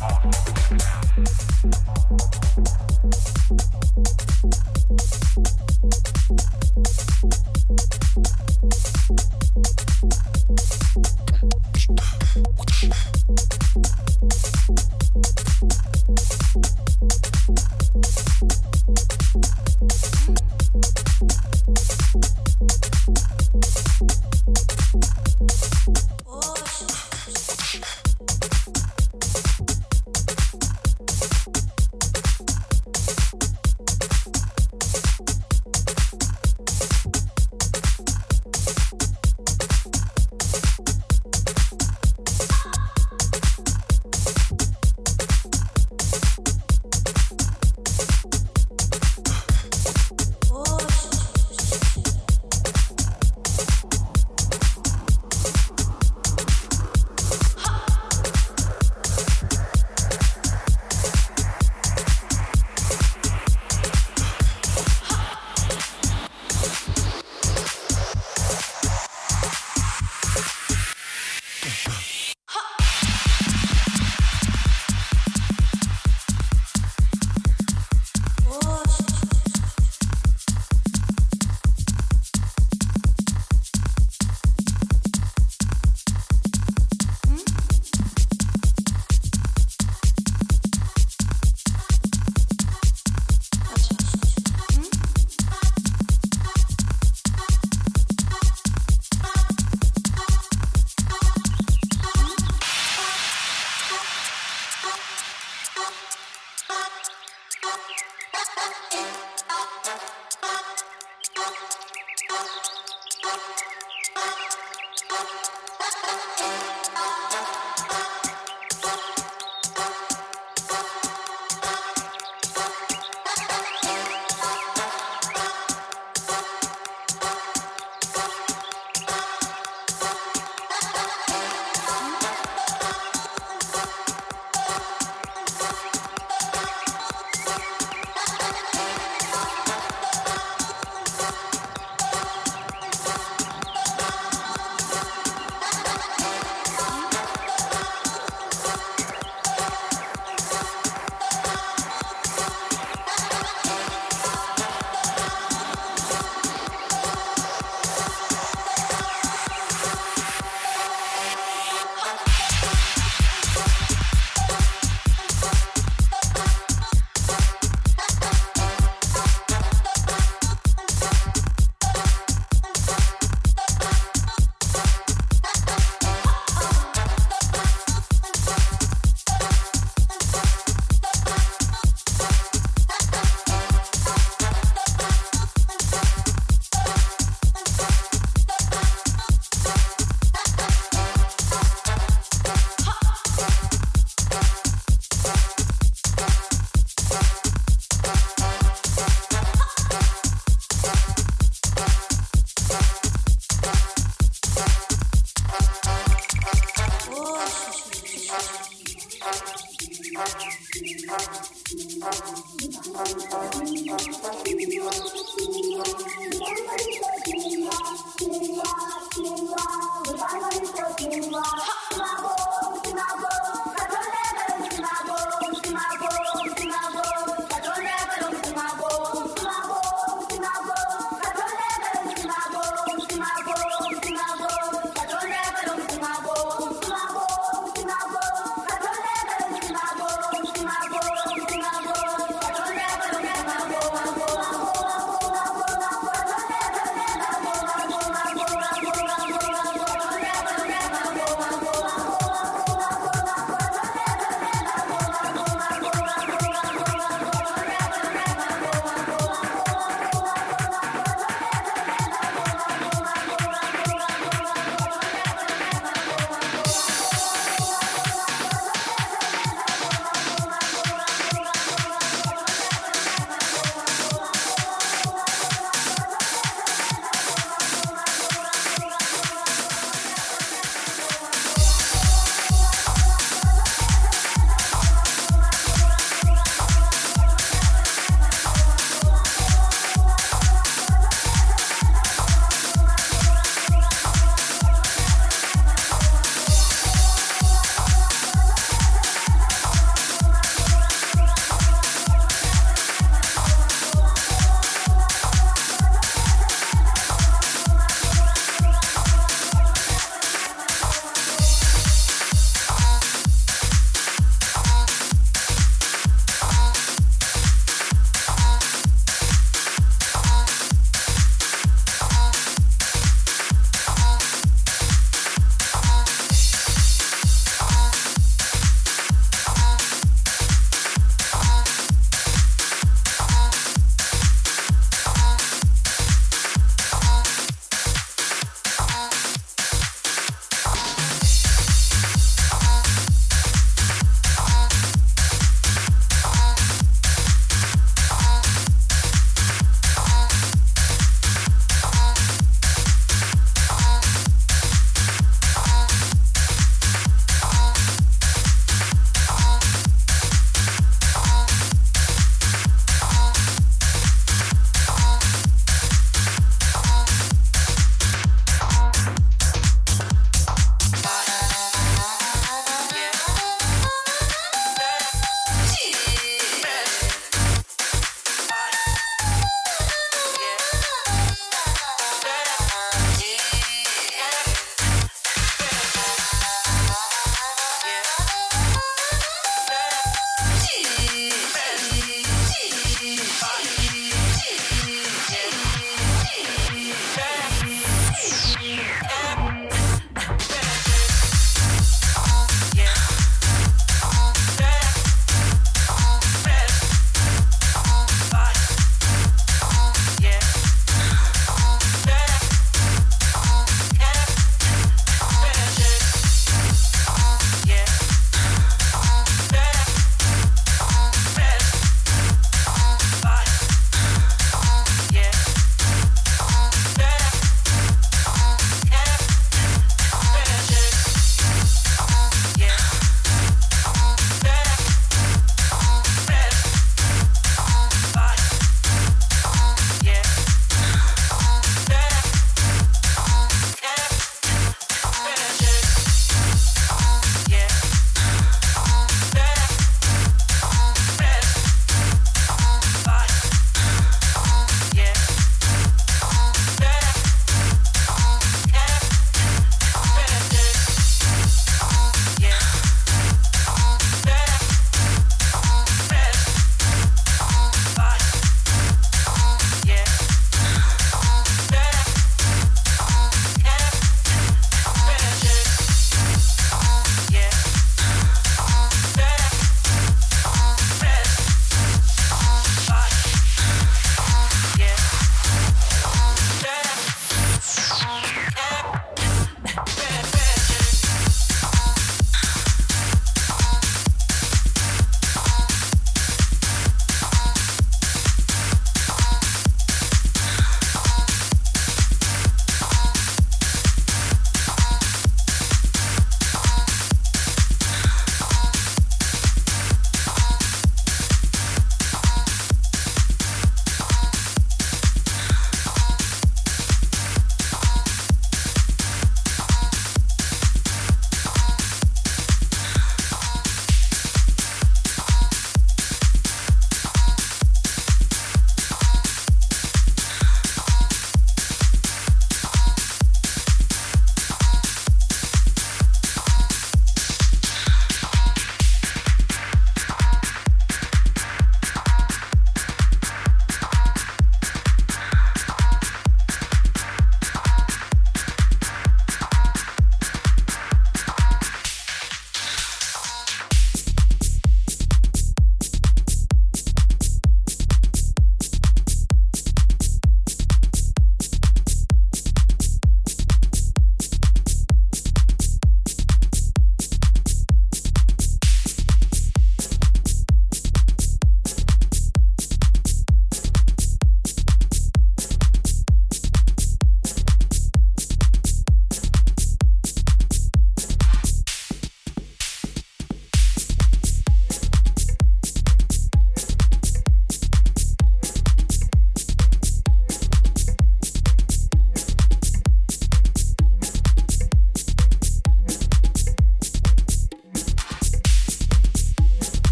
Now. Thank you.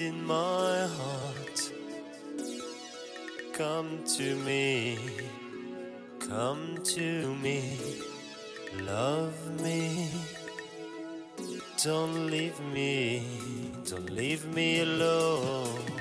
In my heart. Come to me, come to me, love me. Don't leave me, don't leave me alone.